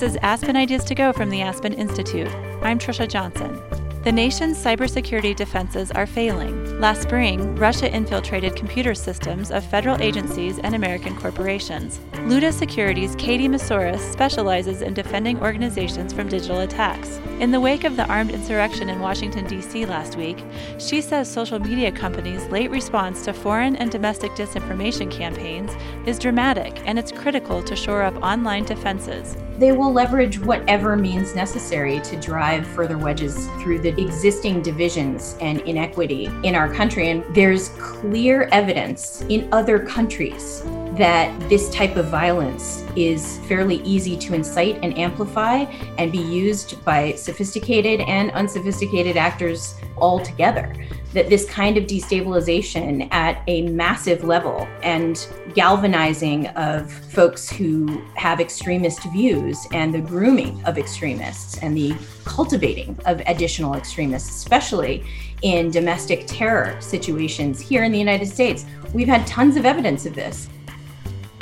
This is Aspen Ideas to Go from the Aspen Institute. I'm Trisha Johnson. The nation's cybersecurity defenses are failing. Last spring, Russia infiltrated computer systems of federal agencies and American corporations. Luta Security's Katie Moussouris specializes in defending organizations from digital attacks. In the wake of the armed insurrection in Washington, D.C. last week, she says social media companies' late response to foreign and domestic disinformation campaigns is dramatic and it's critical to shore up online defenses. They will leverage whatever means necessary to drive further wedges through the existing divisions and inequity in our country. And there's clear evidence in other countries that this type of violence is fairly easy to incite and amplify and be used by sophisticated and unsophisticated actors all together. That this kind of destabilization at a massive level and galvanizing of folks who have extremist views and the grooming of extremists and the cultivating of additional extremists, especially in domestic terror situations here in the United States. We've had tons of evidence of this.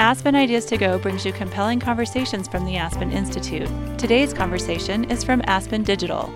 Aspen Ideas to Go brings you compelling conversations from the Aspen Institute. Today's conversation is from Aspen Digital.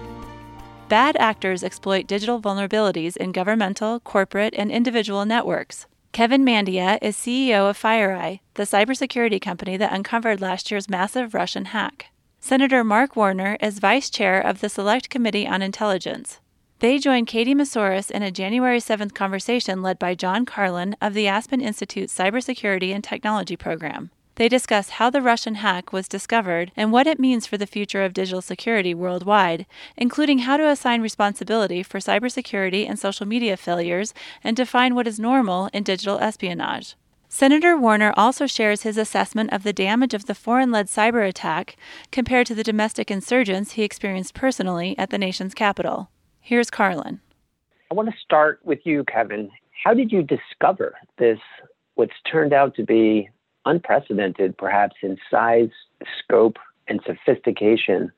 Bad actors exploit digital vulnerabilities in governmental, corporate, and individual networks. Kevin Mandia is CEO of FireEye, the cybersecurity company that uncovered last year's massive Russian hack. Senator Mark Warner is vice chair of the Select Committee on Intelligence. They joined Katie Moussouris in a January 7th conversation led by John Carlin of the Aspen Institute Cybersecurity and Technology Program. They discuss how the Russian hack was discovered and what it means for the future of digital security worldwide, including how to assign responsibility for cybersecurity and social media failures and define what is normal in digital espionage. Senator Warner also shares his assessment of the damage of the foreign led cyber attack compared to the domestic insurgents he experienced personally at the nation's capital. Here's Carlin. I want to start with you, Kevin. How did you discover this, what's turned out to be unprecedented, perhaps in size, scope, and sophistication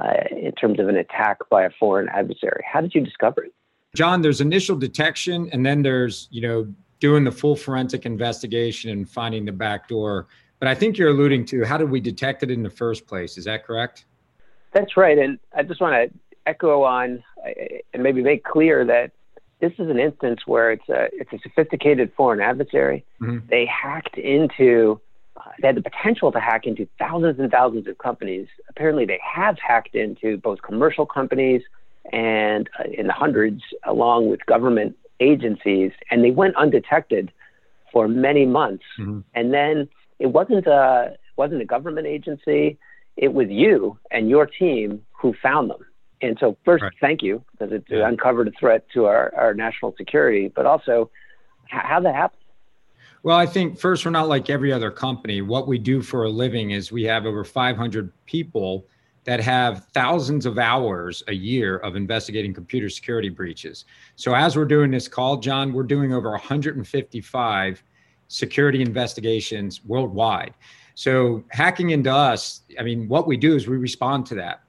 uh, in terms of an attack by a foreign adversary? How did you discover it? John, there's initial detection, and then there's, you know, doing the full forensic investigation and finding the back door. But I think you're alluding to how did we detect it in the first place? Is that correct? That's right. And I just want to echo on and maybe make clear that this is an instance where it's a it's a sophisticated foreign adversary. Mm-hmm. They hacked into uh, they had the potential to hack into thousands and thousands of companies. Apparently, they have hacked into both commercial companies and uh, in the hundreds, along with government agencies, and they went undetected for many months. Mm-hmm. And then it wasn't a it wasn't a government agency; it was you and your team who found them. And so, first, right. thank you because it yeah. uncovered a threat to our, our national security, but also how that happened. Well, I think first, we're not like every other company. What we do for a living is we have over 500 people that have thousands of hours a year of investigating computer security breaches. So, as we're doing this call, John, we're doing over 155 security investigations worldwide. So, hacking into us, I mean, what we do is we respond to that.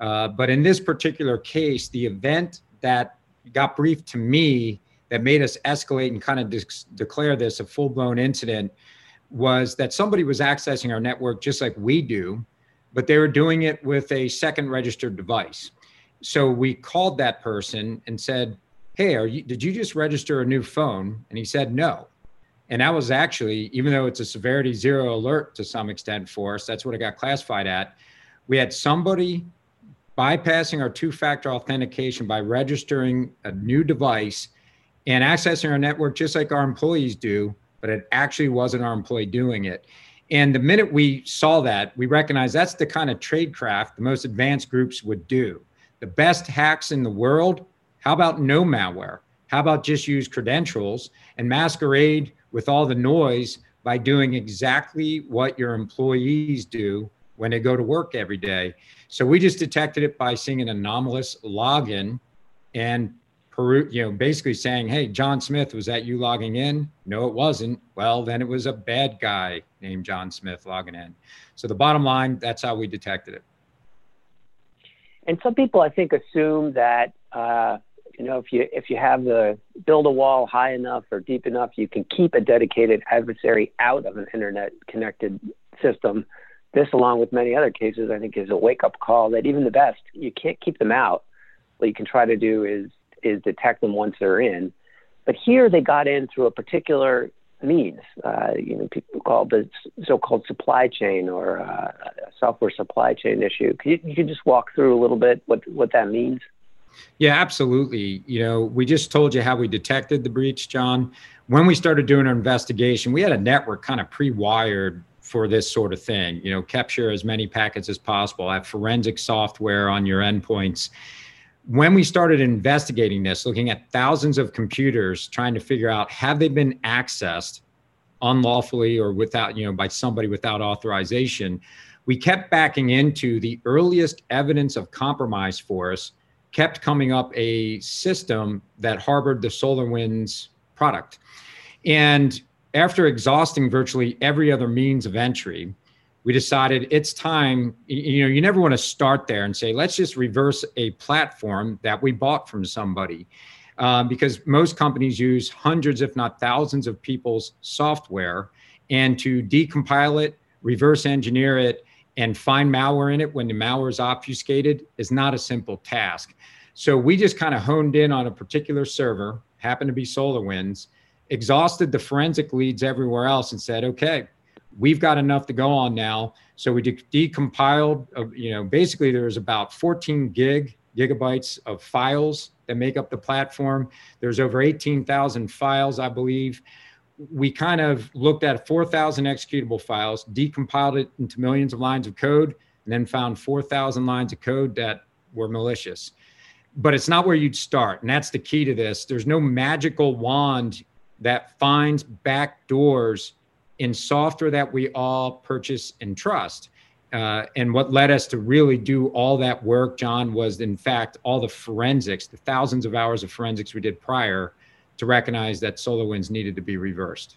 Uh, but in this particular case, the event that got briefed to me that made us escalate and kind of de- declare this a full blown incident was that somebody was accessing our network just like we do, but they were doing it with a second registered device. So we called that person and said, Hey, you, did you just register a new phone? And he said, No. And that was actually, even though it's a severity zero alert to some extent for us, that's what it got classified at. We had somebody bypassing our two factor authentication by registering a new device and accessing our network just like our employees do, but it actually wasn't our employee doing it. And the minute we saw that, we recognized that's the kind of tradecraft the most advanced groups would do. The best hacks in the world, how about no malware? How about just use credentials and masquerade with all the noise by doing exactly what your employees do when they go to work every day? So we just detected it by seeing an anomalous login and you know, basically saying, "Hey, John Smith, was that you logging in?" No, it wasn't. Well, then it was a bad guy named John Smith logging in. So the bottom line, that's how we detected it. And some people, I think, assume that uh, you know if you if you have the build a wall high enough or deep enough, you can keep a dedicated adversary out of an internet connected system this, along with many other cases, I think is a wake up call that even the best, you can't keep them out. What you can try to do is is detect them once they're in. But here they got in through a particular means. Uh, you know, people call the so-called supply chain or uh, software supply chain issue. Can you, you can just walk through a little bit what what that means? Yeah, absolutely. You know, we just told you how we detected the breach, John. When we started doing our investigation, we had a network kind of pre-wired for this sort of thing. You know, capture as many packets as possible, have forensic software on your endpoints when we started investigating this, looking at thousands of computers, trying to figure out have they been accessed unlawfully or without, you know, by somebody without authorization, we kept backing into the earliest evidence of compromise for us, kept coming up a system that harbored the SolarWinds product. And after exhausting virtually every other means of entry, we decided it's time you know you never want to start there and say let's just reverse a platform that we bought from somebody. Um, because most companies use hundreds if not thousands of people's software and to decompile it reverse engineer it and find malware in it when the malware is obfuscated is not a simple task. So we just kind of honed in on a particular server happened to be SolarWinds exhausted the forensic leads everywhere else and said okay we've got enough to go on now. So we de- decompiled, uh, you know, basically there's about 14 gig gigabytes of files that make up the platform. There's over 18,000 files, I believe. We kind of looked at 4,000 executable files, decompiled it into millions of lines of code, and then found 4,000 lines of code that were malicious. But it's not where you'd start. And that's the key to this. There's no magical wand that finds back doors in software that we all purchase and trust. Uh, and what led us to really do all that work, John, was in fact all the forensics, the thousands of hours of forensics we did prior to recognize that SolarWinds needed to be reversed.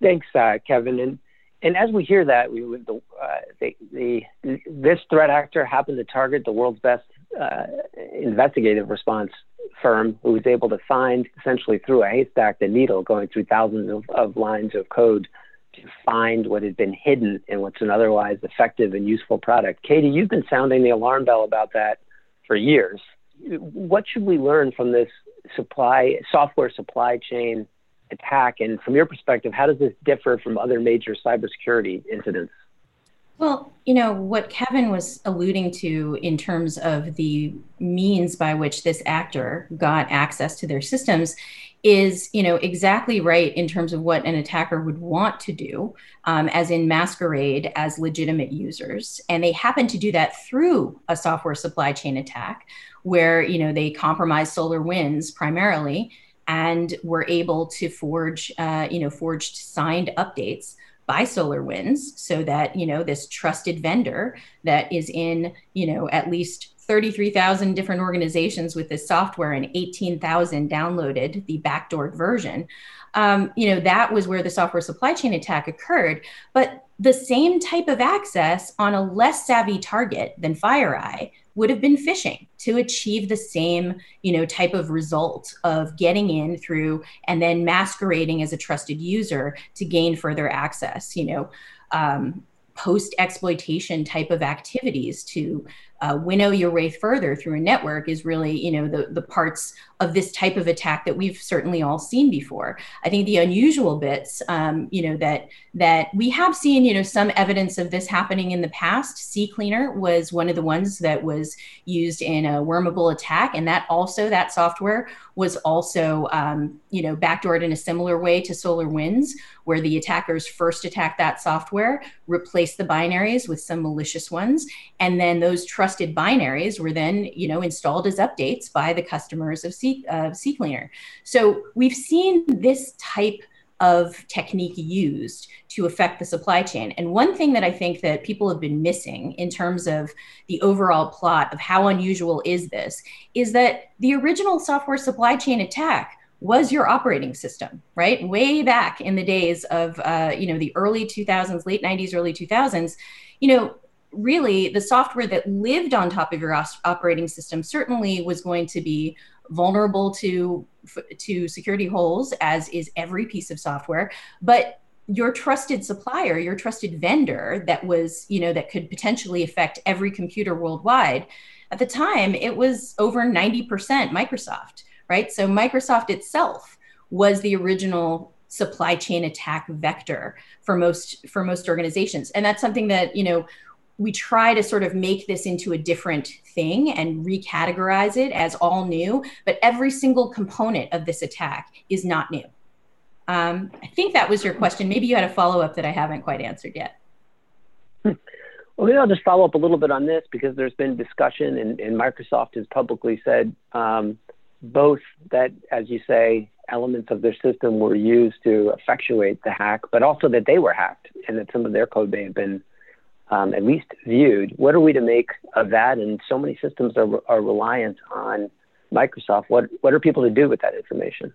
Thanks, uh, Kevin. And and as we hear that, we the, uh, the, the this threat actor happened to target the world's best uh, investigative response firm who was able to find essentially through a haystack the needle going through thousands of, of lines of code to find what had been hidden in what's an otherwise effective and useful product. Katie, you've been sounding the alarm bell about that for years. What should we learn from this supply software supply chain attack? And from your perspective, how does this differ from other major cybersecurity incidents? Well, you know, what Kevin was alluding to in terms of the means by which this actor got access to their systems is, you know, exactly right in terms of what an attacker would want to do, um, as in masquerade as legitimate users. And they happen to do that through a software supply chain attack where, you know, they compromise SolarWinds primarily and were able to forge, uh, you know, forged signed updates by SolarWinds so that, you know, this trusted vendor that is in, you know, at least 33,000 different organizations with this software and 18,000 downloaded the backdoored version. Um, you know, that was where the software supply chain attack occurred. But the same type of access on a less savvy target than FireEye would have been phishing to achieve the same you know type of result of getting in through and then masquerading as a trusted user to gain further access you know um, post exploitation type of activities to uh, winnow your way further through a network is really you know the the parts of this type of attack that we've certainly all seen before. I think the unusual bits um, you know that that we have seen you know some evidence of this happening in the past. CCleaner was one of the ones that was used in a wormable attack and that also that software was also um, you know backdoored in a similar way to SolarWinds, where the attackers first attacked that software replaced the binaries with some malicious ones and then those trust trusted binaries were then, you know, installed as updates by the customers of C, uh, CCleaner. So we've seen this type of technique used to affect the supply chain. And one thing that I think that people have been missing in terms of the overall plot of how unusual is this is that the original software supply chain attack was your operating system, right? Way back in the days of, uh, you know, the early 2000s, late 90s, early 2000s, you know, really the software that lived on top of your operating system certainly was going to be vulnerable to to security holes as is every piece of software but your trusted supplier, your trusted vendor that was, you know, that could potentially affect every computer worldwide. At the time, it was over 90% Microsoft, right? So Microsoft itself was the original supply chain attack vector for most for most organizations. And that's something that, you know, we try to sort of make this into a different thing and recategorize it as all new, but every single component of this attack is not new. Um, I think that was your question. Maybe you had a follow up that I haven't quite answered yet. Well, maybe I'll just follow up a little bit on this because there's been discussion, and, and Microsoft has publicly said um, both that, as you say, elements of their system were used to effectuate the hack, but also that they were hacked and that some of their code may have been um, at least viewed. What are we to make of that? And so many systems are, are reliant on Microsoft. What, what are people to do with that information?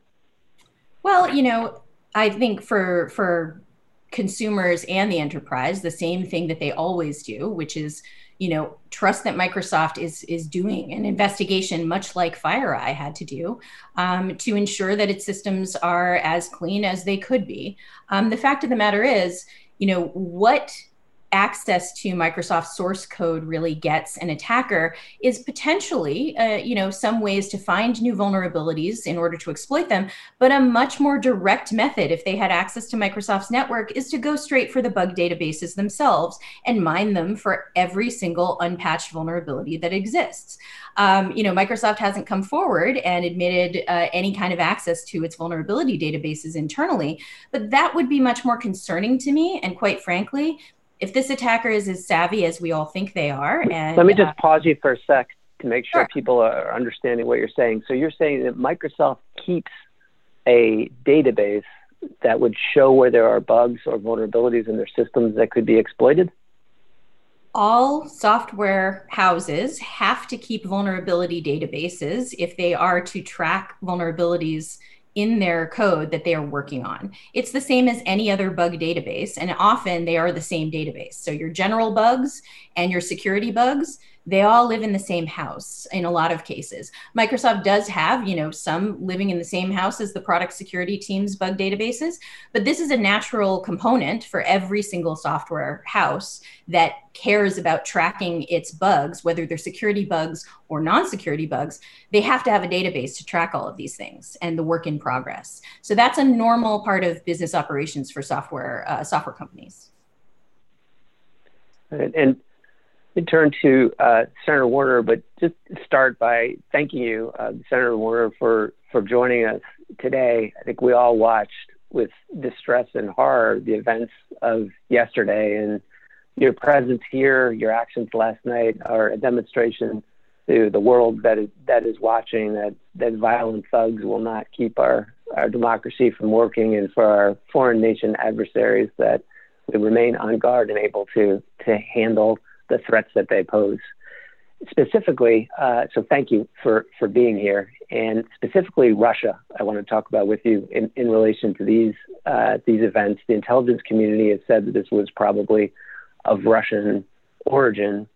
Well, you know, I think for for consumers and the enterprise, the same thing that they always do, which is, you know, trust that Microsoft is is doing an investigation, much like FireEye had to do, um, to ensure that its systems are as clean as they could be. Um, the fact of the matter is, you know, what access to Microsoft source code really gets an attacker is potentially, uh, you know, some ways to find new vulnerabilities in order to exploit them. But a much more direct method, if they had access to Microsoft's network, is to go straight for the bug databases themselves and mine them for every single unpatched vulnerability that exists. Um, you know, Microsoft hasn't come forward and admitted uh, any kind of access to its vulnerability databases internally, but that would be much more concerning to me. And quite frankly, if this attacker is as savvy as we all think they are, and let me just uh, pause you for a sec to make sure, sure people are understanding what you're saying. So you're saying that Microsoft keeps a database that would show where there are bugs or vulnerabilities in their systems that could be exploited? all software houses have to keep vulnerability databases if they are to track vulnerabilities in their code that they are working on. It's the same as any other bug database, and often they are the same database. So your general bugs and your security bugs, they all live in the same house in a lot of cases. Microsoft does have, you know, some living in the same house as the product security team's bug databases, but this is a natural component for every single software house that cares about tracking its bugs, whether they're security bugs or non-security bugs. They have to have a database to track all of these things and the work in progress. So that's a normal part of business operations for software uh, software companies. And, and turn to uh, Senator Warner, but just start by thanking you, uh, Senator Warner, for, for joining us today. I think we all watched with distress and horror the events of yesterday, and your presence here, your actions last night are a demonstration to the world that is that is watching that that violent thugs will not keep our our democracy from working, and for our foreign nation adversaries that we remain on guard and able to to handle the threats that they pose. Specifically, uh, so thank you for, for being here. And specifically, Russia, I want to talk about with you in, in relation to these, uh, these events. The intelligence community has said that this was probably of Russian origin.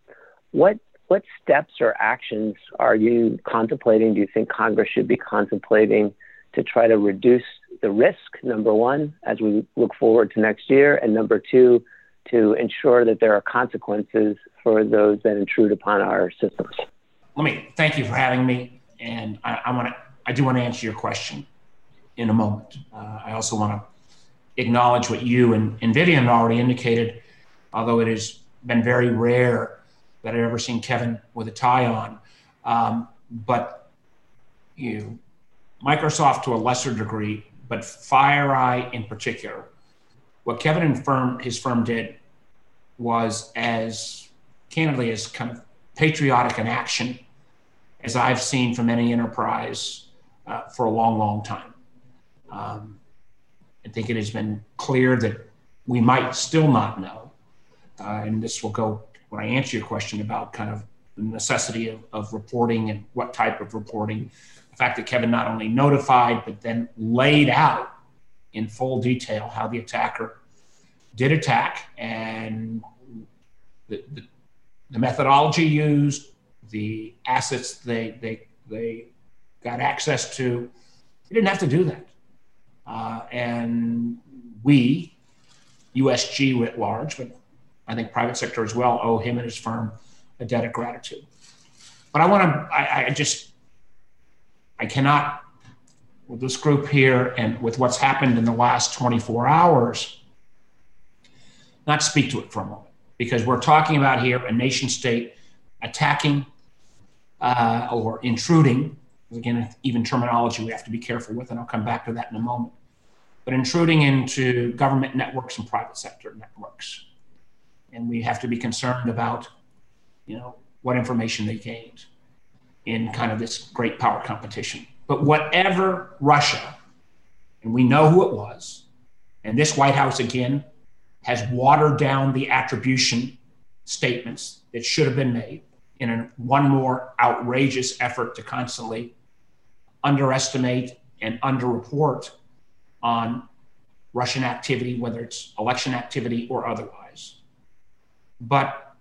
What, what steps or actions are you contemplating? Do you think Congress should be contemplating to try to reduce the risk, number one, as we look forward to next year? And number two, to ensure that there are consequences for those that intrude upon our systems. Let me thank you for having me, and I, I want to. I do want to answer your question in a moment. Uh, I also want to acknowledge what you and, and Vivian already indicated, although it has been very rare that I've ever seen Kevin with a tie on. Um, but you, Microsoft to a lesser degree, but FireEye in particular, what Kevin and firm, his firm did was as candidly as kind of patriotic an action as I've seen from any enterprise uh, for a long, long time. Um, I think it has been clear that we might still not know, uh, and this will go when I answer your question about kind of the necessity of, of reporting and what type of reporting. The fact that Kevin not only notified, but then laid out in full detail how the attacker did attack and the, the, the methodology used, the assets they, they, they got access to. They didn't have to do that. Uh, and we, USG writ large, but I think private sector as well owe him and his firm a debt of gratitude. But I want to, I, I just, I cannot, with this group here and with what's happened in the last 24 hours, not speak to it for a moment because we're talking about here a nation state attacking uh, or intruding. Again, even terminology we have to be careful with, and I'll come back to that in a moment. But intruding into government networks and private sector networks, and we have to be concerned about, you know, what information they gained in kind of this great power competition. But whatever Russia, and we know who it was, and this White House again has watered down the attribution statements that should have been made in one more outrageous effort to constantly underestimate and underreport on Russian activity, whether it's election activity or otherwise. But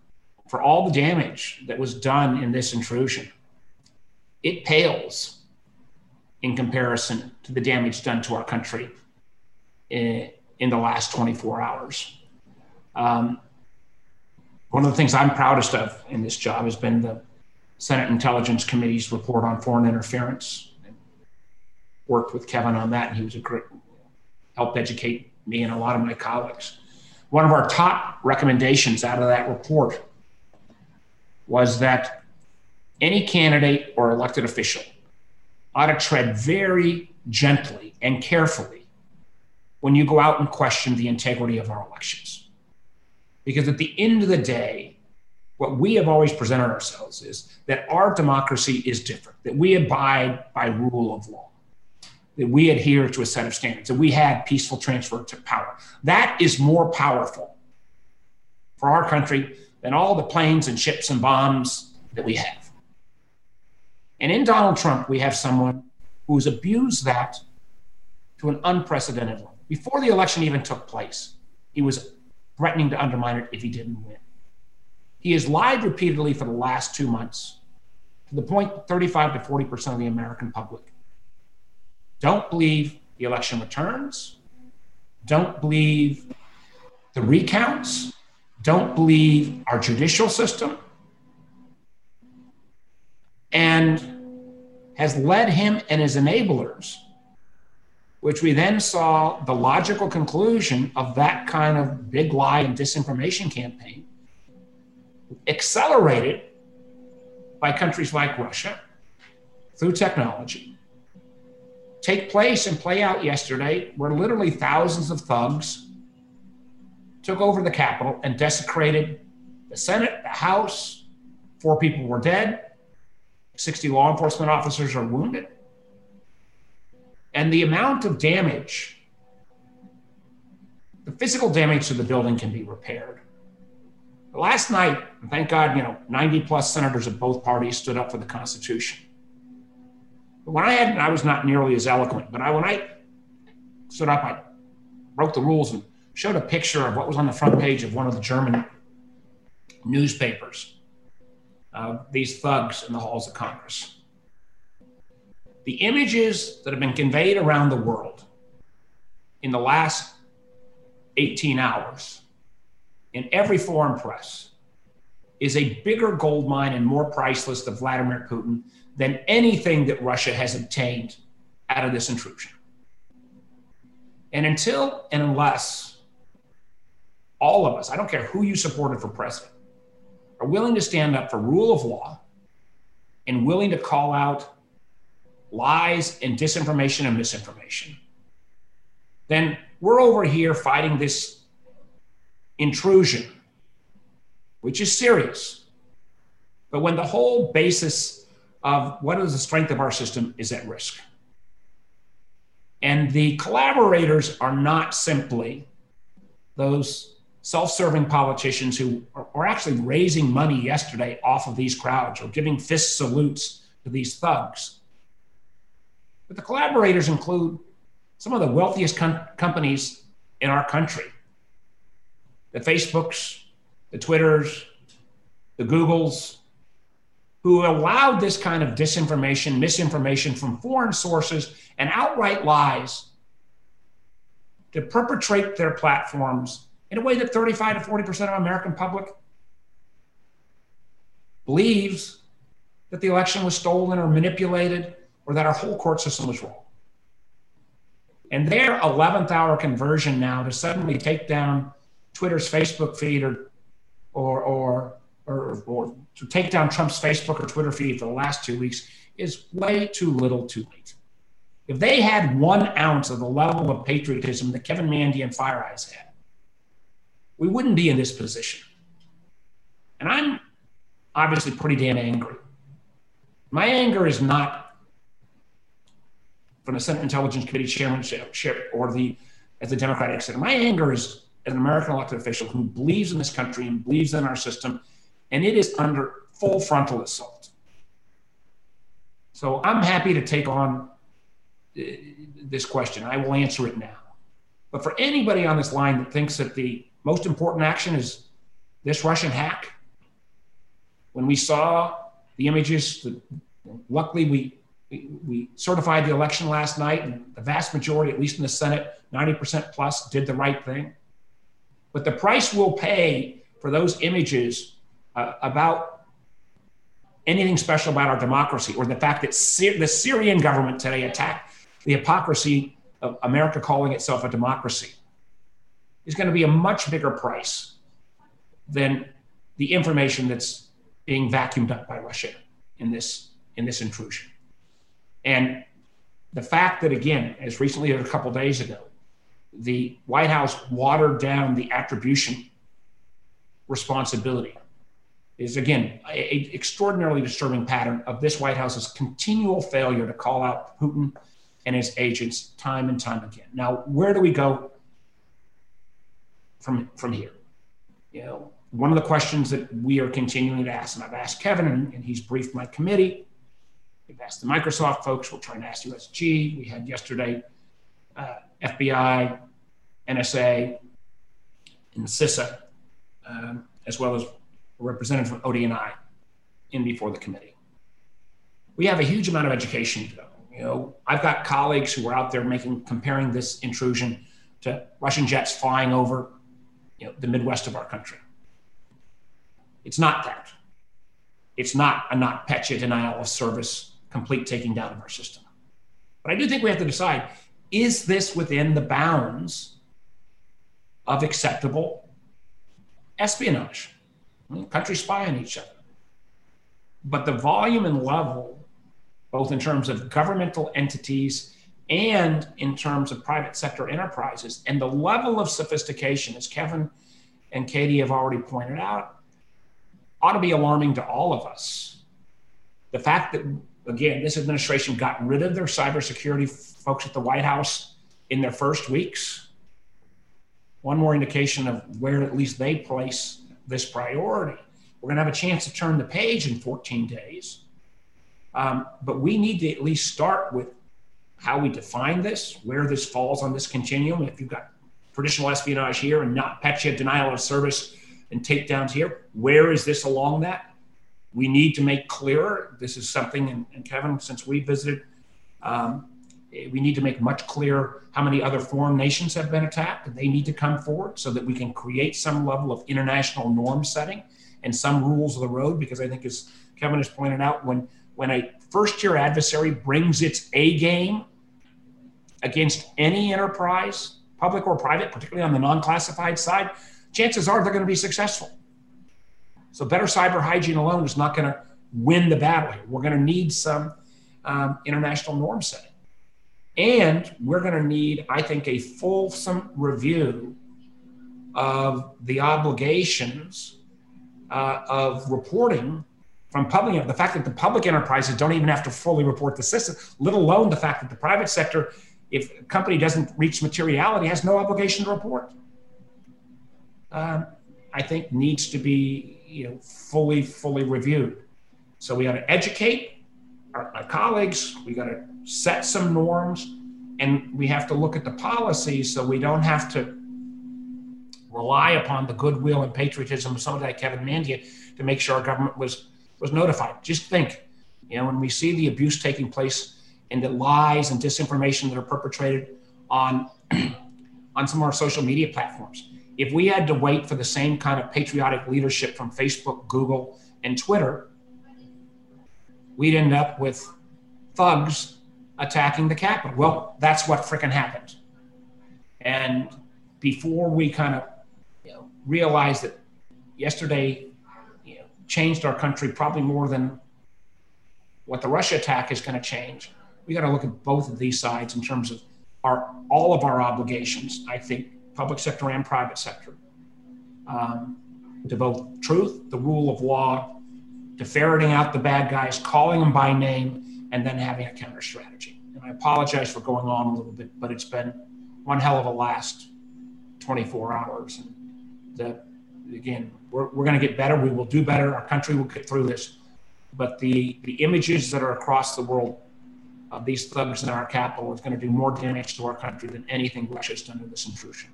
for all the damage that was done in this intrusion, it pales in comparison to the damage done to our country in, in the last 24 hours. Um, one of the things I'm proudest of in this job has been the Senate Intelligence Committee's report on foreign interference. I worked with Kevin on that, and he was a great helped educate me and a lot of my colleagues. One of our top recommendations out of that report was that any candidate or elected official ought to tread very gently and carefully when you go out and question the integrity of our elections. Because at the end of the day, what we have always presented ourselves is that our democracy is different, that we abide by rule of law, that we adhere to a set of standards, that we have peaceful transfer to power. That is more powerful for our country than all the planes and ships and bombs that we have. And in Donald Trump, we have someone who's abused that to an unprecedented level. Before the election even took place, he was threatening to undermine it if he didn't win. He has lied repeatedly for the last two months to the point that 35 to 40% of the American public don't believe the election returns, don't believe the recounts, don't believe our judicial system, and has led him and his enablers which we then saw the logical conclusion of that kind of big lie and disinformation campaign, accelerated by countries like Russia through technology, take place and play out yesterday, where literally thousands of thugs took over the Capitol and desecrated the Senate, the House. Four people were dead, 60 law enforcement officers are wounded. And the amount of damage, the physical damage to the building can be repaired. Last night, thank God, you know, 90 plus senators of both parties stood up for the Constitution. But when I had, I was not nearly as eloquent, but I, when I stood up, I broke the rules and showed a picture of what was on the front page of one of the German newspapers. Uh, these thugs in the halls of Congress the images that have been conveyed around the world in the last 18 hours in every foreign press is a bigger gold mine and more priceless to Vladimir Putin than anything that Russia has obtained out of this intrusion. And until and unless all of us, I don't care who you supported for president, are willing to stand up for rule of law and willing to call out lies and disinformation and misinformation, then we're over here fighting this intrusion, which is serious. But when the whole basis of what is the strength of our system is at risk. And the collaborators are not simply those self serving politicians who are, actually raising money yesterday off of these crowds or giving fist salutes to these thugs. But the collaborators include some of the wealthiest com- companies in our country the Facebooks, the Twitters, the Googles, who allowed this kind of disinformation, misinformation from foreign sources, and outright lies to perpetrate their platforms in a way that 35 to 40% of American public believes that the election was stolen or manipulated or that our whole court system was wrong. And their 11th hour conversion now to suddenly take down Twitter's Facebook feed or, or, or, or, or to take down Trump's Facebook or Twitter feed for the last two weeks is way too little too late. If they had one ounce of the level of patriotism that Kevin Mandia and FireEye's had, we wouldn't be in this position. And I'm obviously pretty damn angry. My anger is not from the Senate Intelligence Committee chairmanship or the as the Democratic Senate. My anger is as an American elected official who believes in this country and believes in our system, and it is under full frontal assault. So I'm happy to take on uh, this question. I will answer it now. But for anybody on this line that thinks that the most important action is this Russian hack, when we saw the images, luckily we, we, we certified the election last night, and the vast majority, at least in the Senate, 90% plus, did the right thing. But the price we'll pay for those images uh, about anything special about our democracy or the fact that Sy- the Syrian government today attacked the hypocrisy of America calling itself a democracy is going to be a much bigger price than the information that's being vacuumed up by Russia in this in this intrusion. And the fact that again, as recently as a couple days ago, the White House watered down the attribution responsibility is again an extraordinarily disturbing pattern of this White House's continual failure to call out Putin and his agents time and time again. Now, where do we go from from here? You know, one of the questions that we are continuing to ask, and I've asked Kevin, and, and he's briefed my committee. We've asked the Microsoft folks. We're trying to ask USG. We had yesterday uh, FBI, NSA, and CISA, um, as well as a representative from ODNI in before the committee. We have a huge amount of education to go. You know, I've got colleagues who are out there making comparing this intrusion to Russian jets flying over you know, the Midwest of our country. It's not that. It's not a NotPetya denial of service, complete taking down of our system. But I do think we have to decide is this within the bounds of acceptable espionage? countries spy on each other. But the volume and level, both in terms of governmental entities and in terms of private sector enterprises, and the level of sophistication, as Kevin and Katie have already pointed out, ought to be alarming to all of us. The fact that, again, this administration got rid of their cybersecurity folks at the White House in their first weeks, one more indication of where at least they place this priority. We're going to have a chance to turn the page in 14 days. Um, but we need to at least start with how we define this, where this falls on this continuum. If you've got traditional espionage here and not NotPetya denial of service and takedowns here. Where is this along that? We need to make clearer. This is something, and, and Kevin, since we visited, um, we need to make much clearer how many other foreign nations have been attacked. They need to come forward so that we can create some level of international norm setting and some rules of the road. Because I think, as Kevin has pointed out, when when a first year adversary brings its A game against any enterprise, public or private, particularly on the non classified side, chances are they're going to be successful. So, better cyber hygiene alone is not going to win the battle. We're going to need some um, international norm setting. And we're going to need, I think, a fulsome review of the obligations uh, of reporting from public, the fact that the public enterprises don't even have to fully report the system, let alone the fact that the private sector, if a company doesn't reach materiality, has no obligation to report um, I think needs to be you know fully fully reviewed. So we got to educate our, our colleagues. We got to set some norms, and we have to look at the policies so we don't have to rely upon the goodwill and patriotism of somebody like Kevin Mandia to make sure our government was was notified. Just think, you know, when we see the abuse taking place and the lies and disinformation that are perpetrated on on some of our social media platforms if we had to wait for the same kind of patriotic leadership from Facebook, Google, and Twitter, we'd end up with thugs attacking the Capitol. Well, that's what fricking happened. And before we kind of you know, realized that yesterday you know, changed our country probably more than what the Russia attack is going to change, we got to look at both of these sides in terms of our all of our obligations. I think public sector and private sector um, to both truth, the rule of law, to ferreting out the bad guys, calling them by name, and then having a counter strategy. And I apologize for going on a little bit, but it's been one hell of a last 24 hours. And the, again, we're, we're going to get better. We will do better. Our country will get through this. But the, the images that are across the world of these thugs in our capital is going to do more damage to our country than anything Russia's done to this intrusion.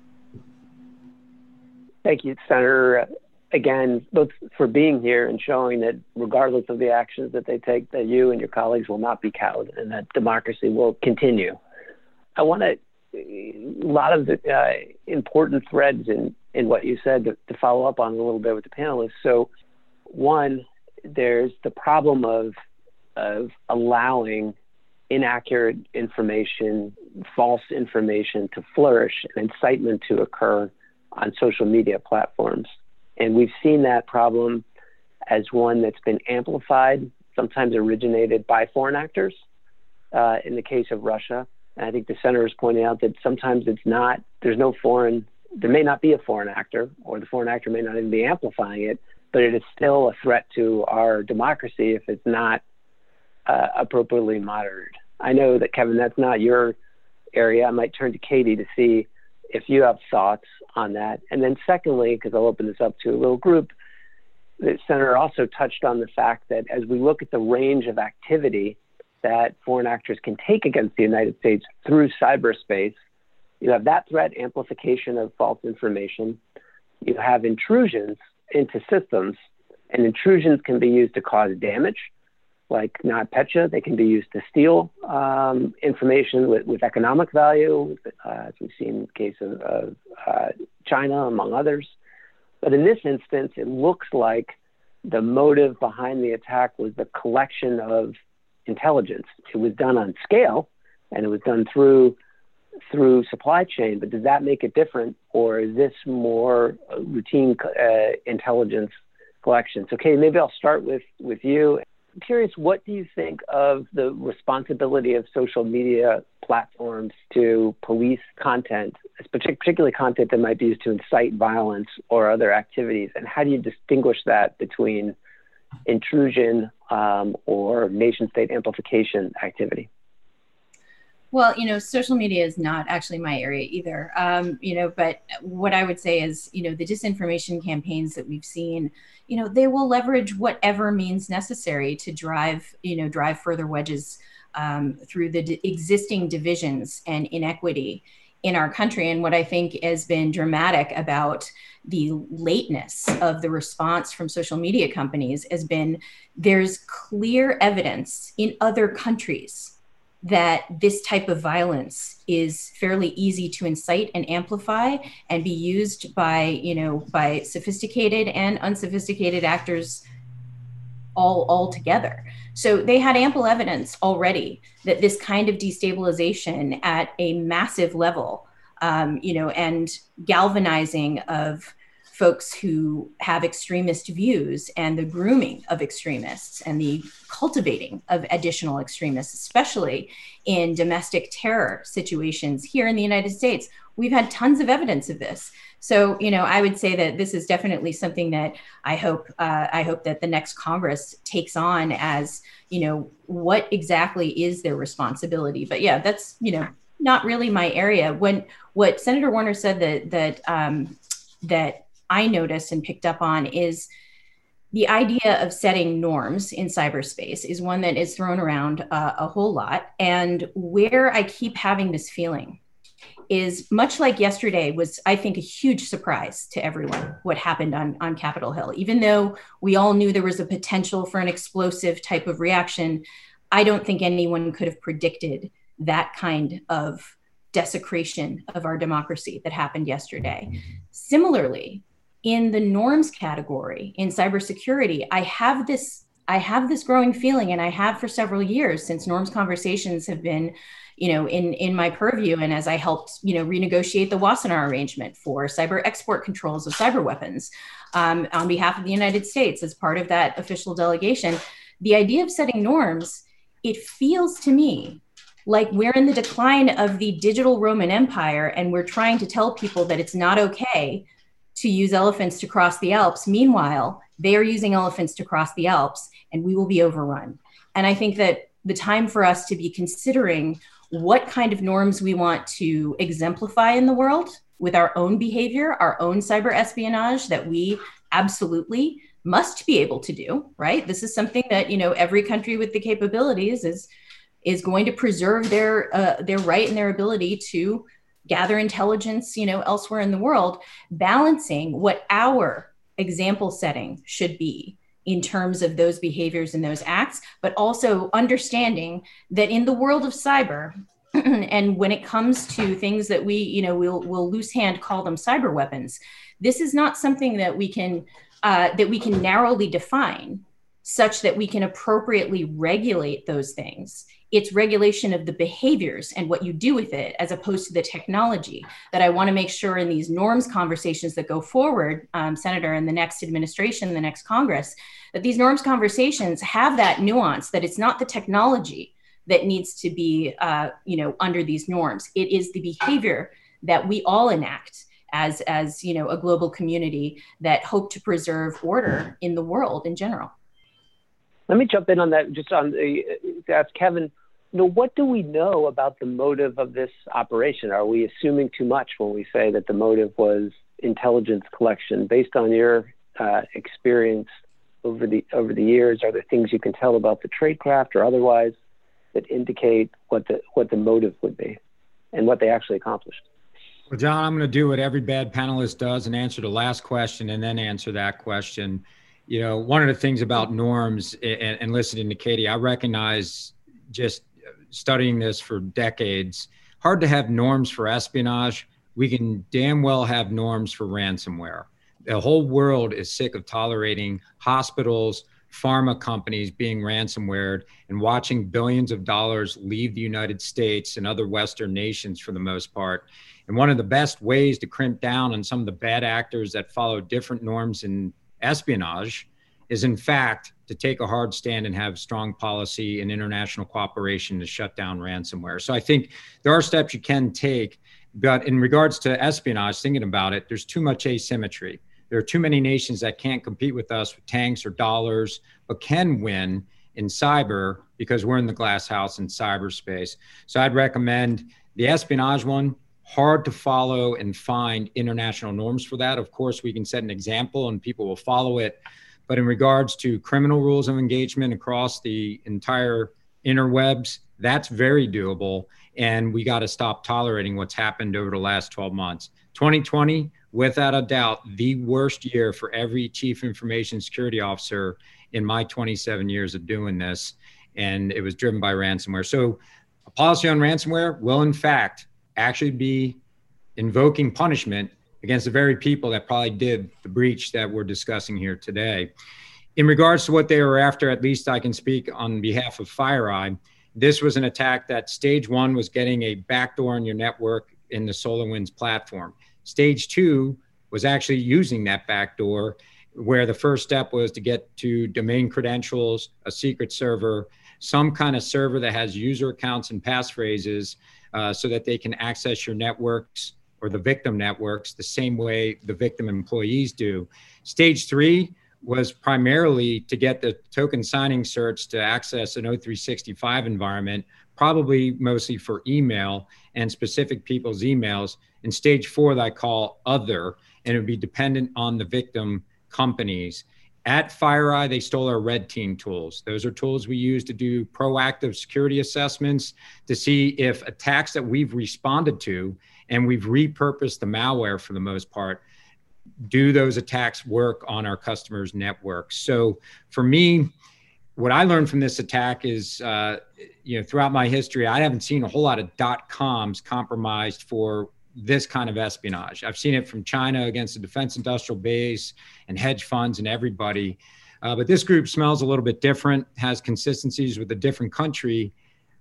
Thank you, Senator. Again, both for being here and showing that regardless of the actions that they take, that you and your colleagues will not be cowed and that democracy will continue. I want to a lot of the uh, important threads in, in what you said to, to, follow up on a little bit with the panelists. So, one, there's the problem of of allowing inaccurate information, false information to flourish, and incitement to occur on social media platforms. And we've seen that problem as one that's been amplified, sometimes originated by foreign actors. Uh, in the case of Russia, and I think the senator is pointing out that sometimes it's not, there's no foreign, there may not be a foreign actor, or the foreign actor may not even be amplifying it, but it is still a threat to our democracy if it's not uh, appropriately monitored. I know that, Kevin, that's not your area. I might turn to Katie to see if you have thoughts on that. And then, secondly, because I'll open this up to a little group, the senator also touched on the fact that as we look at the range of activity that foreign actors can take against the United States through cyberspace. You have that threat amplification of false information. You have intrusions into systems, and intrusions can be used to cause damage, like NotPetya. They can be used to steal um, information with, with, economic value, uh, as we've seen in the case of, of uh, China, among others. But in this instance, it looks like the motive behind the attack was the collection of intelligence. It was done on scale and it was done through through supply chain, but does that make it different or is this more routine uh, intelligence collection? Katie, maybe I'll start with, with you. I'm curious, what do you think of the responsibility of social media platforms to police content, particularly content that might be used to incite violence or other activities? And how do you distinguish that between intrusion um, or nation state amplification activity? Well, you know, social media is not actually my area either. Um, you know, but what I would say is, you know, the disinformation campaigns that we've seen, you know, they will leverage whatever means necessary to drive, you know, drive further wedges um, through the d- existing divisions and inequity in our country. And what I think has been dramatic about the lateness of the response from social media companies has been there's clear evidence in other countries that this type of violence is fairly easy to incite and amplify and be used by you know by sophisticated and unsophisticated actors all all together. So they had ample evidence already that this kind of destabilization at a massive level um, you know and galvanizing of folks who have extremist views and the grooming of extremists and the cultivating of additional extremists, especially in domestic terror situations here in the United States. We've had tons of evidence of this. So, you know, I would say that this is definitely something that I hope uh, I hope that the next Congress takes on as, you know, what exactly is their responsibility. But yeah, that's you know not really my area. When what Senator Warner said that that um, that I noticed and picked up on is the idea of setting norms in cyberspace is one that is thrown around uh, a whole lot. And where I keep having this feeling is much like yesterday was, I think, a huge surprise to everyone what happened on, on Capitol Hill. Even though we all knew there was a potential for an explosive type of reaction, I don't think anyone could have predicted that kind of desecration of our democracy that happened yesterday. Similarly, in the norms category in cybersecurity, I have this I have this growing feeling, and I have for several years since norms conversations have been, you know, in in my purview, and as I helped, you know, renegotiate the Wassenaar arrangement for cyber export controls of cyber weapons um, on behalf of the United States as part of that official delegation. The idea of setting norms, it feels to me like we're in the decline of the digital Roman Empire, and we're trying to tell people that it's not okay to use elephants to cross the Alps. Meanwhile, they are using elephants to cross the Alps, and we will be overrun. And I think that the time for us to be considering what kind of norms we want to exemplify in the world with our own behavior, our own cyber espionage that we absolutely must be able to do, right? This is something that, you know, every country with the capabilities is is going to preserve their uh, their right and their ability to gather intelligence, you know, elsewhere in the world, balancing what our example setting should be in terms of those behaviors and those acts, but also understanding that in the world of cyber, and when it comes to things that we, you know, we'll, we'll loose hand call them cyber weapons, this is not something that we can uh, that we can narrowly define such that we can appropriately regulate those things it's regulation of the behaviors and what you do with it as opposed to the technology that i want to make sure in these norms conversations that go forward um, senator in the next administration the next congress that these norms conversations have that nuance that it's not the technology that needs to be uh, you know under these norms. It is the behavior that we all enact as as you know a global community that hope to preserve order in the world in general let me jump in on that just on the ask Kevin. You know, what do we know about the motive of this operation? Are we assuming too much when we say that the motive was intelligence collection? Based on your uh, experience over the over the years, are there things you can tell about the tradecraft or otherwise that indicate what the what the motive would be and what they actually accomplished? Well, John, I'm going to do what every bad panelist does and answer the last question and then answer that question you know, one of the things about norms and, and listening to Katie, I recognize just studying this for decades, hard to have norms for espionage. We can damn well have norms for ransomware. The whole world is sick of tolerating hospitals, pharma companies being ransomwared and watching billions of dollars leave the United States and other Western nations for the most part. And one of the best ways to crimp down on some of the bad actors that follow different norms in espionage is, in fact, to take a hard stand and have strong policy and international cooperation to shut down ransomware. So I think there are steps you can take. But in regards to espionage, thinking about it, there's too much asymmetry. There are too many nations that can't compete with us with tanks or dollars, but can win in cyber because we're in the glass house in cyberspace. So I'd recommend the espionage one, hard to follow and find international norms for that. Of course, we can set an example and people will follow it. But in regards to criminal rules of engagement across the entire interwebs, that's very doable. And we got to stop tolerating what's happened over the last 12 months. 2020, without a doubt, the worst year for every chief information security officer in my 27 years of doing this. And it was driven by ransomware. So, a policy on ransomware will, in fact, actually be invoking punishment against the very people that probably did the breach that we're discussing here today. In regards to what they were after, at least I can speak on behalf of FireEye. This was an attack that stage one was getting a backdoor in your network in the SolarWinds platform. Stage two was actually using that backdoor, where the first step was to get to domain credentials, a secret server, some kind of server that has user accounts and passphrases uh, so that they can access your networks or the victim networks the same way the victim employees do. Stage three was primarily to get the token signing certs to access an O365 environment, probably mostly for email and specific people's emails. And stage four, that I call other, and it would be dependent on the victim companies. At FireEye, they stole our red team tools. Those are tools we use to do proactive security assessments to see if attacks that we've responded to and we've repurposed the malware for the most part do those attacks work on our customers' networks? So for me, what I learned from this attack is, uh, you know, throughout my history, I haven't seen a whole lot of dot coms compromised for this kind of espionage. I've seen it from China against the defense industrial base and hedge funds and everybody. Uh, but this group smells a little bit different, has consistencies with a different country.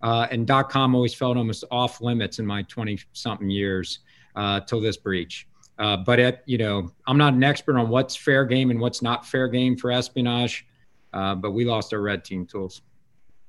Uh, and dot com always felt almost off limits in my 20 something years uh, till this breach. Uh, but at, you know, I'm not an expert on what's fair game and what's not fair game for espionage. Uh, but we lost our red team tools.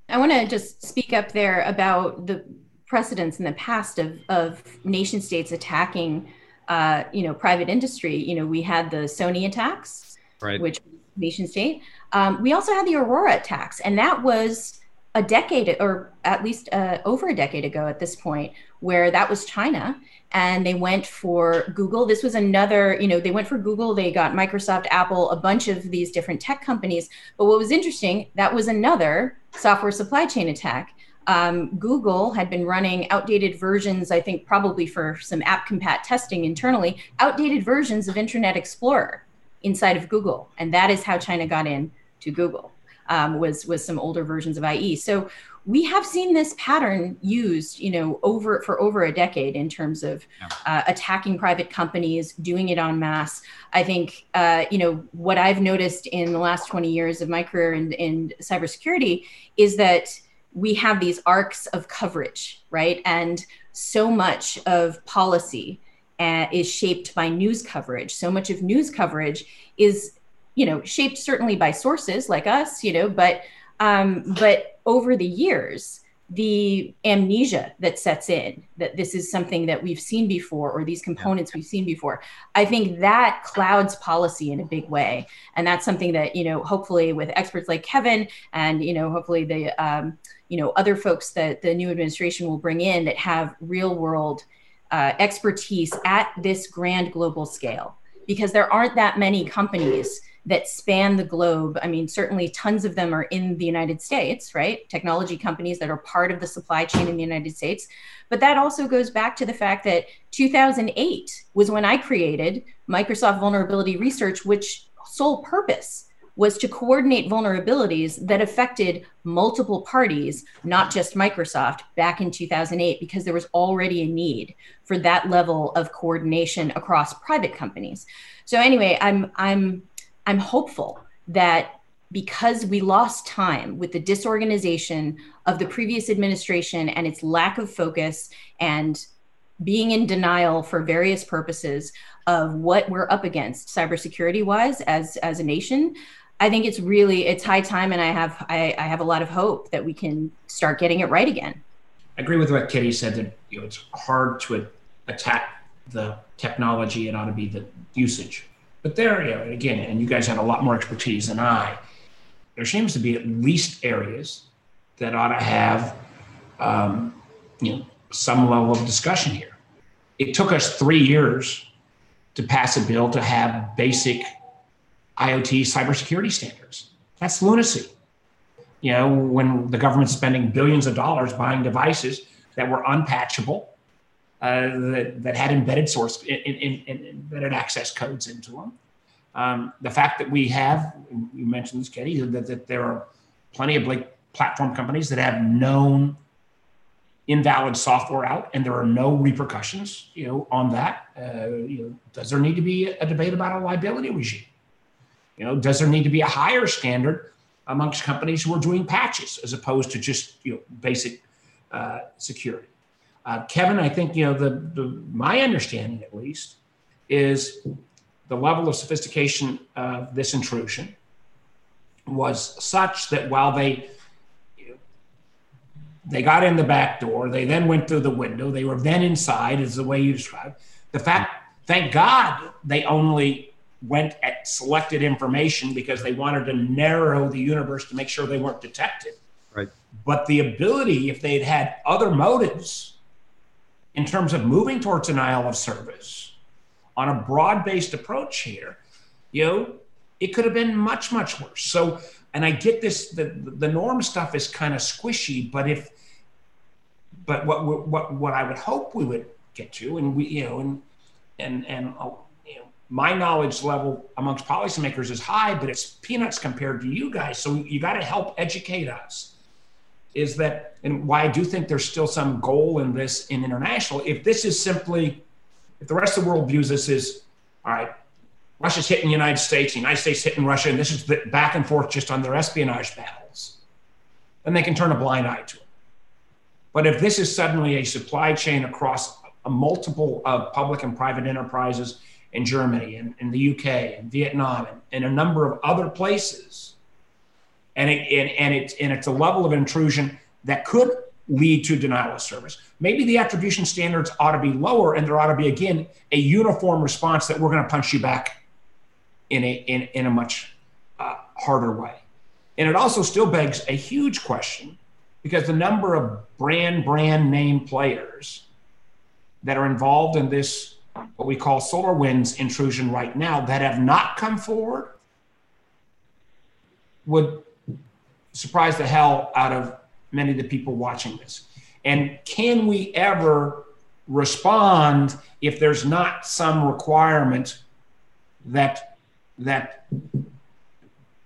I want to just speak up there about the precedents in the past of, of nation states attacking, uh, you know, private industry. You know, we had the Sony attacks, right. which nation state. Um, we also had the Aurora attacks, and that was a decade or at least uh, over a decade ago at this point, where that was China and they went for Google. This was another, you know, they went for Google, they got Microsoft, Apple, a bunch of these different tech companies. But what was interesting, that was another software supply chain attack. Um, Google had been running outdated versions, I think probably for some app compat testing internally, outdated versions of Internet Explorer inside of Google. And that is how China got in to Google, um, was, was some older versions of IE. So we have seen this pattern used you know over for over a decade in terms of uh, attacking private companies doing it en masse i think uh, you know what i've noticed in the last 20 years of my career in, in cybersecurity is that we have these arcs of coverage right? And so much of policy uh, is shaped by news coverage. So much of news coverage is you know shaped certainly by sources like us you know but um, but over the years, the amnesia that sets in that this is something that we've seen before or these components we've seen before. I think that clouds policy in a big way. And that's something that you know hopefully with experts like kevin and you know hopefully the um, you know other folks that the new administration will bring in that have real world uh, expertise at this grand global scale. Because there aren't that many companies that span the globe. I mean, certainly tons of them are in the United States, right? Technology companies that are part of the supply chain in the United States. But that also goes back to the fact that 2008 was when I created Microsoft Vulnerability Research, which sole purpose was to coordinate vulnerabilities that affected multiple parties, not just Microsoft, back in 2008, because there was already a need for that level of coordination across private companies. So anyway, I'm I'm I'm hopeful that because we lost time with the disorganization of the previous administration and its lack of focus and being in denial for various purposes of what we're up against cybersecurity wise as as a nation i think it's really it's high time and i have I, I have a lot of hope that we can start getting it right again. I agree with what Katie said that you know it's hard to attack the technology it ought to be the usage but there, you know, again, and you guys have a lot more expertise than I. There seems to be at least areas that ought to have, um, you know, some level of discussion here. It took us three years to pass a bill to have basic IoT cybersecurity standards. That's lunacy. You know, when the government's spending billions of dollars buying devices that were unpatchable, uh, that, that had embedded source in, in, in, embedded access codes into them. Um, the fact that we have, you mentioned this, Katie, that, that there are plenty of like platform companies that have known invalid software out and there are no repercussions, you know, on that. Uh, you know, does there need to be a debate about a liability regime? You know, does there need to be a higher standard amongst companies who are doing patches as opposed to just you know basic uh, security? Uh, Kevin, I think you know the, the my understanding at least is the level of sophistication of this intrusion was such that while they they got in the back door, they then went through the window, they were then inside, is the way you described. The fact, thank God, they only went at selected information because they wanted to narrow the universe to make sure they weren't detected. Right. But the ability, if they'd had other motives, in terms of moving towards denial of service on a broad based approach here, you know, it could have been much, much worse. So, and I get this, the, the norm stuff is kind of squishy, but if, but what, what, what I would hope we would get to, and we, you know, and, and, and, uh, you know, my knowledge level amongst policymakers is high, but it's peanuts compared to you guys. So you got to help educate us. Is that, and why I do think there's still some goal in this in international. If this is simply, if the rest of the world views this as, all right, Russia's hitting the United States, the United States hitting Russia, and this is back and forth just on their espionage battles, then they can turn a blind eye to it. But if this is suddenly a supply chain across a multiple of public and private enterprises in Germany and in the UK and Vietnam and, and a number of other places. And it and, and it's and it's a level of intrusion that could lead to denial of service. Maybe the attribution standards ought to be lower and there ought to be again a uniform response that we're going to punch you back in a in, in a much uh, harder way. And it also still begs a huge question because the number of brand brand name players that are involved in this what we call SolarWinds intrusion right now that have not come forward would surprise the hell out of many of the people watching this. And can we ever respond if there's not some requirement that that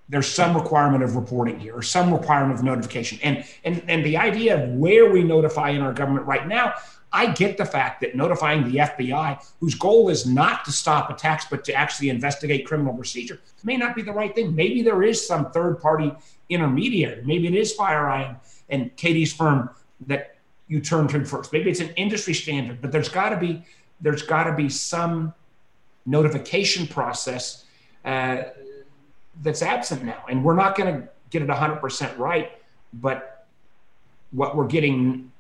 there's some requirement of reporting here or some requirement of notification and and and the idea of where we notify in our government right now I get the fact that notifying the FBI, whose goal is not to stop attacks, but to actually investigate criminal procedure, may not be the right thing. Maybe there is some third party intermediary. Maybe it is FireEye and Katie's firm that you turn to first. Maybe it's an industry standard, but there's got to be there's got to be some notification process uh, that's absent now, and we're not going to get it 100% right. But what we're getting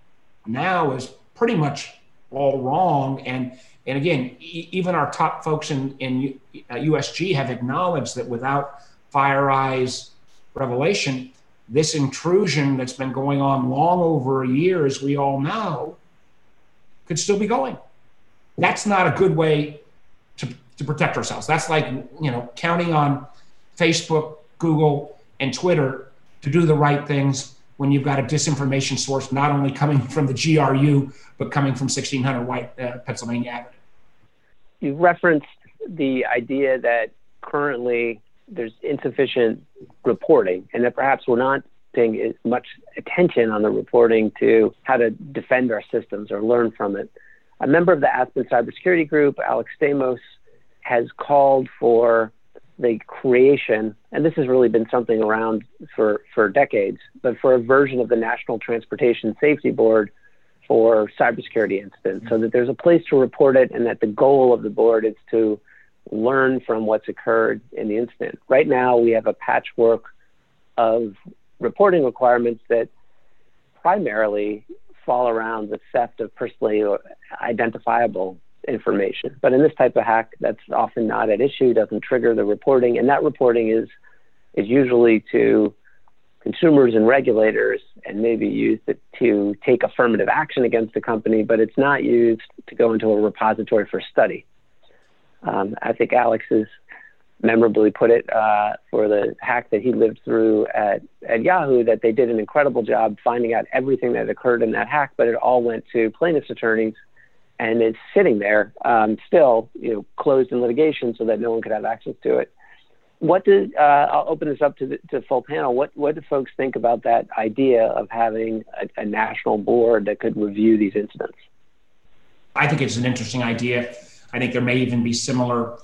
now is pretty much all wrong. And and again, e- even our top folks in in uh, USG have acknowledged that without FireEye's revelation, this intrusion that's been going on long over a year, as we all know, could still be going. That's not a good way to, to protect ourselves. That's like you know counting on Facebook, Google, and Twitter to do the right things when you've got a disinformation source not only coming from the GRU, but coming from 1600 White uh, Pennsylvania Avenue. You referenced the idea that currently there's insufficient reporting and that perhaps we're not paying much attention on the reporting to how to defend our systems or learn from it. A member of the Aspen Cybersecurity Group, Alex Stamos, has called for the creation, and this has really been something around for, for decades, but for a version of the National Transportation Safety Board for cybersecurity incidents so that there's a place to report it and that the goal of the board is to learn from what's occurred in the incident. Right now, we have a patchwork of reporting requirements that primarily fall around the theft of personally identifiable information. But in this type of hack, that's often not at issue, doesn't trigger the reporting, and that reporting is is usually to consumers and regulators and maybe used to take affirmative action against a company, but it's not used to go into a repository for study. Um, I think Alex has memorably put it uh, for the hack that he lived through at, at Yahoo that they did an incredible job finding out everything that occurred in that hack, but it all went to plaintiffs' attorneys and it's sitting there um, still, you know, closed in litigation so that no one could have access to it. What did uh, I'll open this up to the to full panel? What what do folks think about that idea of having a, a national board that could review these incidents? I think it's an interesting idea. I think there may even be similar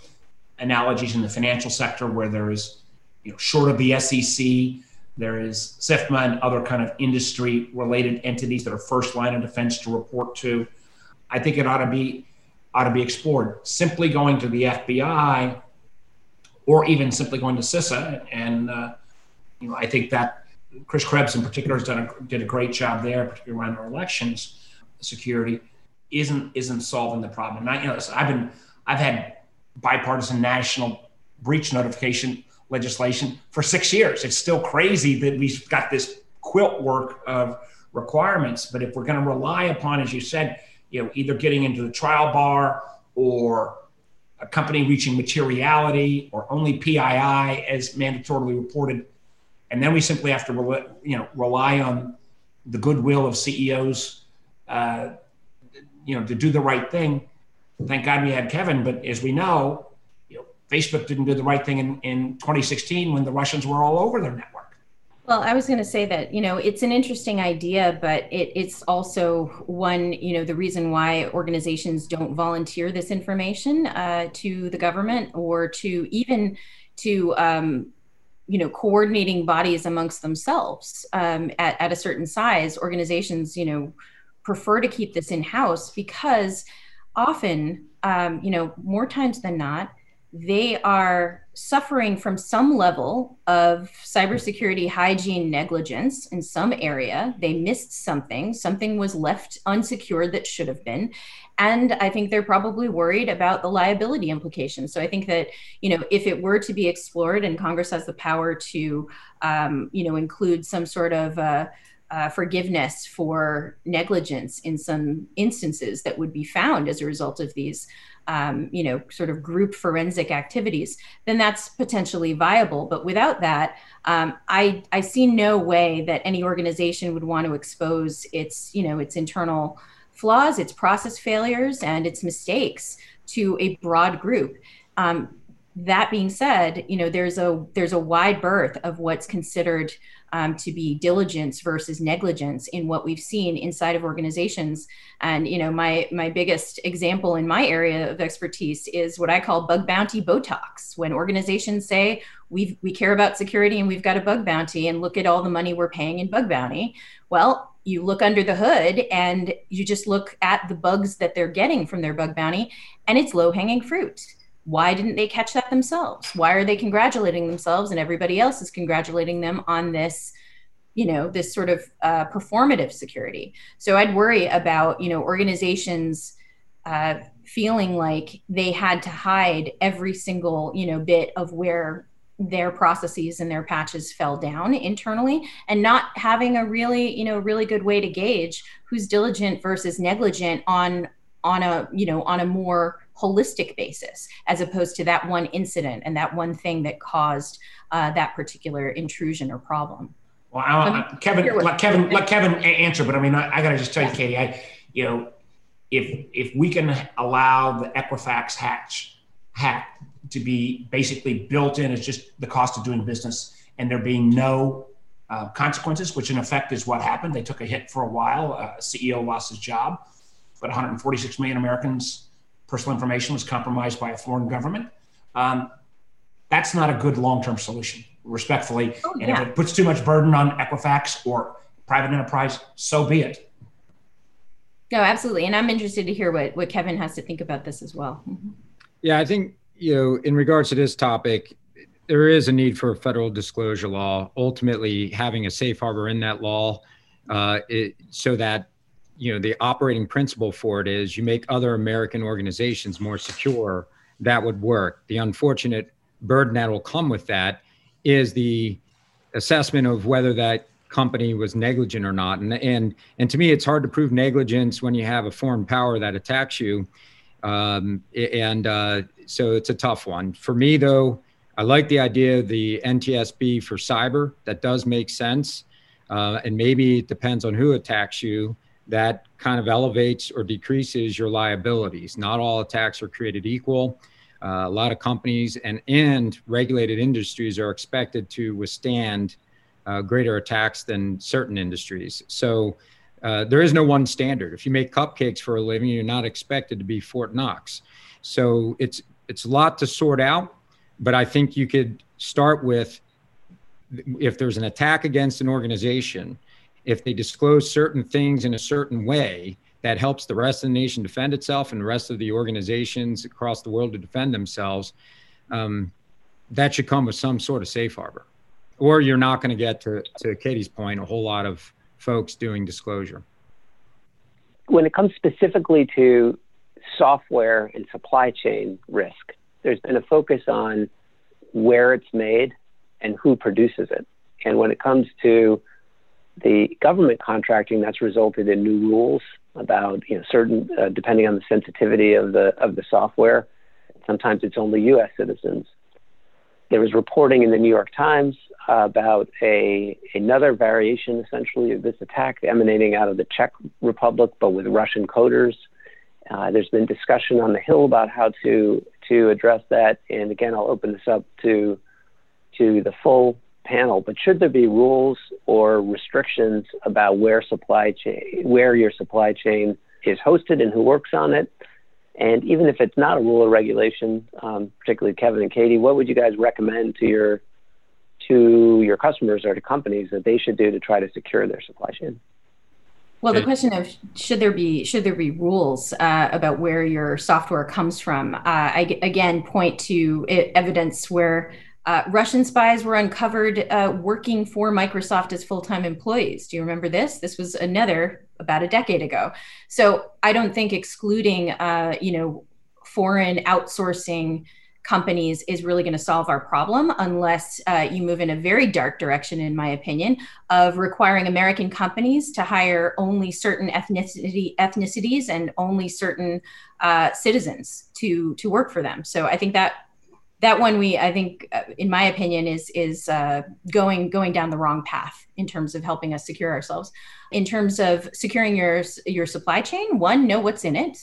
analogies in the financial sector where there is, you know, short of the SEC, there is SIFMA and other kind of industry related entities that are first line of defense to report to. I think it ought to be ought to be explored. Simply going to the FBI, or even simply going to CISA, and uh, you know, I think that Chris Krebs in particular has done a, did a great job there, particularly around our elections security, isn't isn't solving the problem. And I, you know, I've been I've had bipartisan national breach notification legislation for six years. It's still crazy that we've got this quilt work of requirements. But if we're going to rely upon, as you said, you know, either getting into the trial bar or a company reaching materiality or only PII as mandatorily reported. And then we simply have to, you know, rely on the goodwill of CEOs, uh, you know, to do the right thing. Thank God we had Kevin, but as we know, Facebook didn't do the right thing in, in 2016 when the Russians were all over their network. Well, I was going to say that, you know, it's an interesting idea, but it, it's also one, you know, the reason why organizations don't volunteer this information uh, to the government or to even to, um, you know, coordinating bodies amongst themselves um, at, at a certain size. Organizations, you know, prefer to keep this in house because often, um, you know, more times than not, they are suffering from some level of cybersecurity hygiene negligence in some area. They missed something, something was left unsecured that should have been. And I think they're probably worried about the liability implications. So I think that, you know, if it were to be explored and Congress has the power to, um, you know, include some sort of uh, uh, forgiveness for negligence in some instances that would be found as a result of these um, you know, sort of group forensic activities, then that's potentially viable. But without that, um, I I see no way that any organization would want to expose its you know its internal flaws, its process failures, and its mistakes to a broad group. Um, that being said, you know, there's a there's a wide berth of what's considered um, to be diligence versus negligence in what we've seen inside of organizations. And you know, my my biggest example in my area of expertise is what I call bug bounty Botox. When organizations say we we care about security and we've got a bug bounty, and look at all the money we're paying in bug bounty. Well, you look under the hood and you just look at the bugs that they're getting from their bug bounty, and it's low hanging fruit why didn't they catch that themselves? Why are they congratulating themselves and everybody else is congratulating them on this you know this sort of uh, performative security? So i'd worry about you know organizations uh, feeling like they had to hide every single you know bit of where their processes and their patches fell down internally and not having a really you know really good way to gauge who's diligent versus negligent on on a you know on a more holistic basis as opposed to that one incident and that one thing that caused uh, that particular intrusion or problem. Well, I, Kevin, let Kevin, let Kevin answer, but I mean, I, I got to just tell you, Katie, I, you know, if if we can allow the Equifax hatch hack to be basically built in as just the cost of doing business, and there being no uh, consequences, which in effect is what happened. They took a hit for a while. Uh, CEO lost his job, but 146 million Americans personal information was compromised by a foreign government. Um, that's not a good long-term solution, respectfully. Oh, yeah. And if it puts too much burden on Equifax or private enterprise, so be it. No, absolutely. And I'm interested to hear what, what Kevin has to think about this as well. Mm-hmm. Yeah, I think, you know, in regards to this topic, there is a need for a federal disclosure law. Ultimately, having a safe harbor in that law uh, it, so that you know the operating principle for it is you make other american organizations more secure that would work. The unfortunate burden that will come with that is the assessment of whether that company was negligent or not. And and and to me it's hard to prove negligence when you have a foreign power that attacks you. Um, and uh, so it's a tough one. For me though i like the idea of the ntsb for cyber. That does make sense. Uh, and maybe it depends on who attacks you that kind of elevates or decreases your liabilities. Not all attacks are created equal. Uh, a lot of companies and, and regulated industries are expected to withstand uh, greater attacks than certain industries. So uh, there is no one standard. If you make cupcakes for a living, you're not expected to be Fort Knox. So it's it's a lot to sort out, but I think you could start with if there's an attack against an organization if they disclose certain things in a certain way that helps the rest of the nation defend itself and the rest of the organizations across the world to defend themselves, um, that should come with some sort of safe harbor. Or you're not going to get to, to Katie's point, a whole lot of folks doing disclosure. When it comes specifically to software and supply chain risk, there's been a focus on where it's made and who produces it. And when it comes to the government contracting that's resulted in new rules about you know certain uh, depending on the sensitivity of the of the software sometimes it's only US citizens there was reporting in the New York Times about a another variation essentially of this attack emanating out of the Czech Republic but with Russian coders uh, there's been discussion on the Hill about how to to address that. And again, I'll open this up to to the full panel. But should there be rules or restrictions about where supply chain, where your supply chain is hosted and who works on it? And even if it's not a rule or regulation, um, particularly Kevin and Katie, what would you guys recommend to your to your customers or to companies that they should do to try to secure their supply chain? Well, the question of should there be should there be rules uh, about where your software comes from? Uh, I again point to evidence where uh, Russian spies were uncovered uh, working for Microsoft as full time employees. Do you remember this? This was another about a decade ago. So I don't think excluding, uh, you know, foreign outsourcing companies is really going to solve our problem unless uh, you move in a very dark direction, in my opinion, of requiring American companies to hire only certain ethnicity ethnicities and only certain uh, citizens to to work for them. So I think that that one we I think, uh, in my opinion, is is uh, going going down the wrong path in terms of helping us secure ourselves. In terms of securing your your supply chain, one, know what's in it.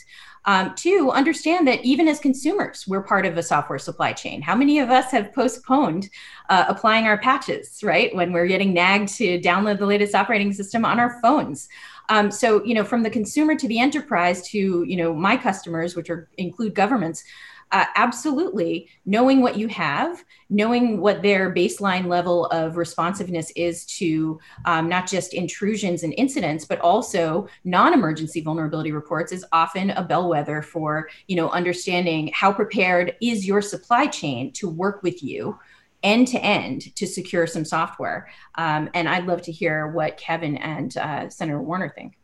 Um, two, understand that even as consumers, we're part of a software supply chain. How many of us have postponed uh, applying our patches, right? When we're getting nagged to download the latest operating system on our phones. Um, so, you know, from the consumer to the enterprise to, you know, my customers, which are include governments, uh, absolutely. Knowing what you have knowing what their baseline level of responsiveness is to um, not just intrusions and incidents but also non-emergency vulnerability reports is often a bellwether for you know understanding how prepared is your supply chain to work with you end to end to secure some software. Um, and i'd love to hear what kevin and uh, senator warner think.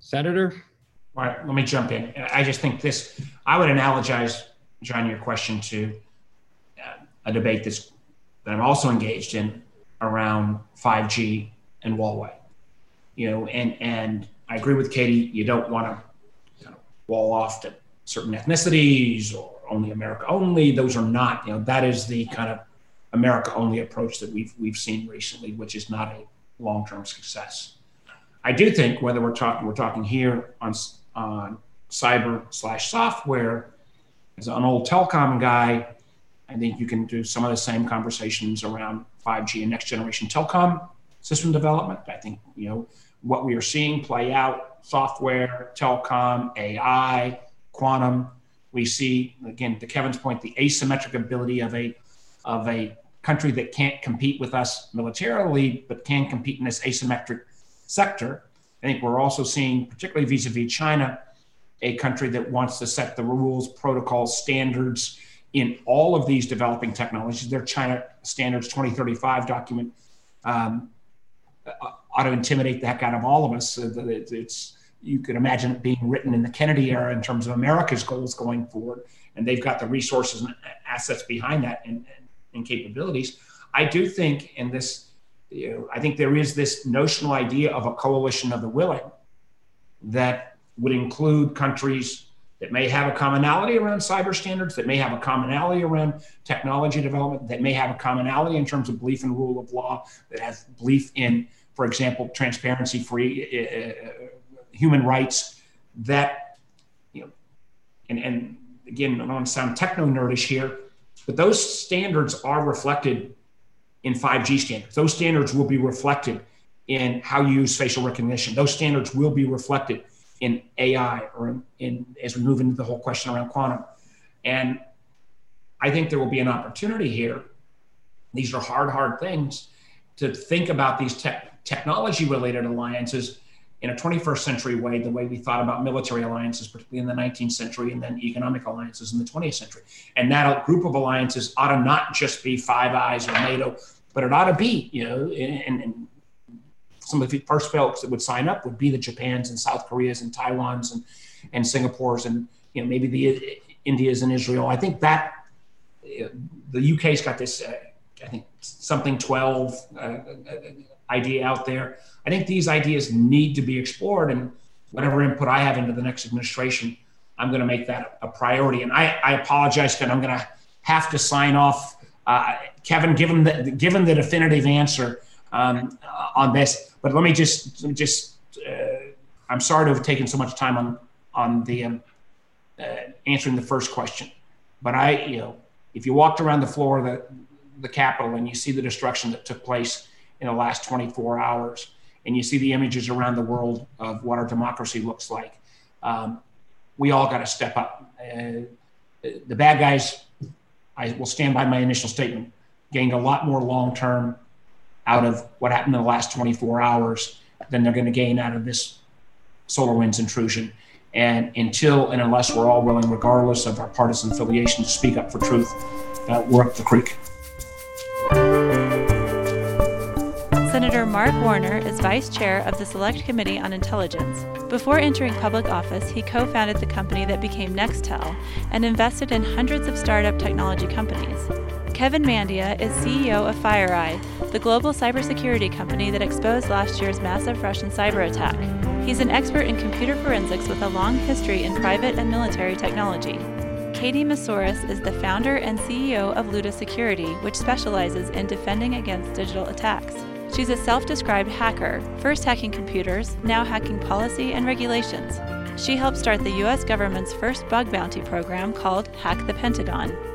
Senator? All right let me jump in. I just think this i would analogize John, your question to uh, a debate that's, that I'm also engaged in around 5G and Huawei. You know, and and I agree with Katie. You don't want to you know, wall off to certain ethnicities or only America only. Those are not. You know, that is the kind of America only approach that we've we've seen recently, which is not a long term success. I do think whether we're talking we're talking here on on cyber slash software as an old telecom guy, I think you can do some of the same conversations around 5G and next generation telecom system development. I think, you know, what we are seeing play out software, telecom, AI, quantum. We see, again, to Kevin's point, the asymmetric ability of a, of a country that can't compete with us militarily, but can compete in this asymmetric sector. I think we're also seeing, particularly vis a vis China, a country that wants to set the rules, protocols, standards in all of these developing technologies. Their China Standards 2035 document um, ought to intimidate the heck out of all of us. It's you could imagine it being written in the Kennedy era in terms of America's goals going forward, and they've got the resources and assets behind that and, and capabilities. I do think in this, you know, I think there is this notional idea of a coalition of the willing that would include countries that may have a commonality around cyber standards, that may have a commonality around technology development, that may have a commonality in terms of belief in rule of law, that has belief in, for example, transparency, free uh, uh, human rights, that, you know, and, and again, I don't want to sound techno nerdish here, but those standards are reflected in 5G standards. Those standards will be reflected in how you use facial recognition. Those standards will be reflected in AI or in, in, as we move into the whole question around quantum. And I think there will be an opportunity here. These are hard, hard things to think about these te- technology related alliances in a 21st century way, the way we thought about military alliances, particularly in the 19th century, and then economic alliances in the 20th century. And that group of alliances ought to not just be Five Eyes or NATO, but it ought to be, you know, and, and some of the first folks that would sign up would be the Japans and South Koreas and Taiwans and and Singapore's and you know maybe the Indias and Israel. I think that the UK's got this uh, I think something 12 uh, idea out there. I think these ideas need to be explored and whatever input I have into the next administration, I'm going to make that a priority. And I, I apologize that I'm going to have to sign off. Uh, Kevin, given the given the definitive answer um, on this, but let me just just uh, I'm sorry to have taken so much time on on the um, uh, answering the first question. but I, you know, if you walked around the floor of the, the Capitol and you see the destruction that took place in the last 24 hours, and you see the images around the world of what our democracy looks like, um, we all got to step up. Uh, the bad guys, I will stand by my initial statement, gained a lot more long term out of what happened in the last 24 hours than they're going to gain out of this SolarWinds intrusion. And until and unless we're all willing, regardless of our partisan affiliation, to speak up for truth, uh, we're up the creek. Senator Mark Warner is vice chair of the Select Committee on Intelligence. Before entering public office, he co founded the company that became Nextel and invested in hundreds of startup technology companies. Kevin Mandia is CEO of FireEye, the global cybersecurity company that exposed last year's massive Russian cyber attack. He's an expert in computer forensics with a long history in private and military technology. Katie Moussouris is the founder and CEO of Luta Security, which specializes in defending against digital attacks. She's a self described hacker, first hacking computers, now hacking policy and regulations. She helped start the U.S. government's first bug bounty program called Hack the Pentagon.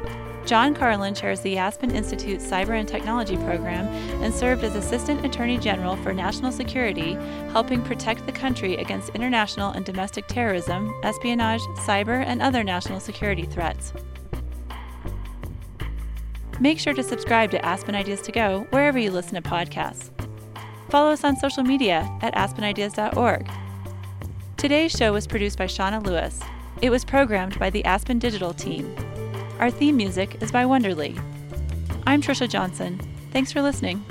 John Carlin chairs the Aspen Institute Cyber and Technology Program and served as Assistant Attorney General for National Security, helping protect the country against international and domestic terrorism, espionage, cyber, and other national security threats. Make sure to subscribe to Aspen Ideas to Go wherever you listen to podcasts. Follow us on social media at aspenideas.org. Today's show was produced by Shauna Lewis. It was programmed by the Aspen Digital team. Our theme music is by Wonderly. I'm Trisha Johnson. Thanks for listening.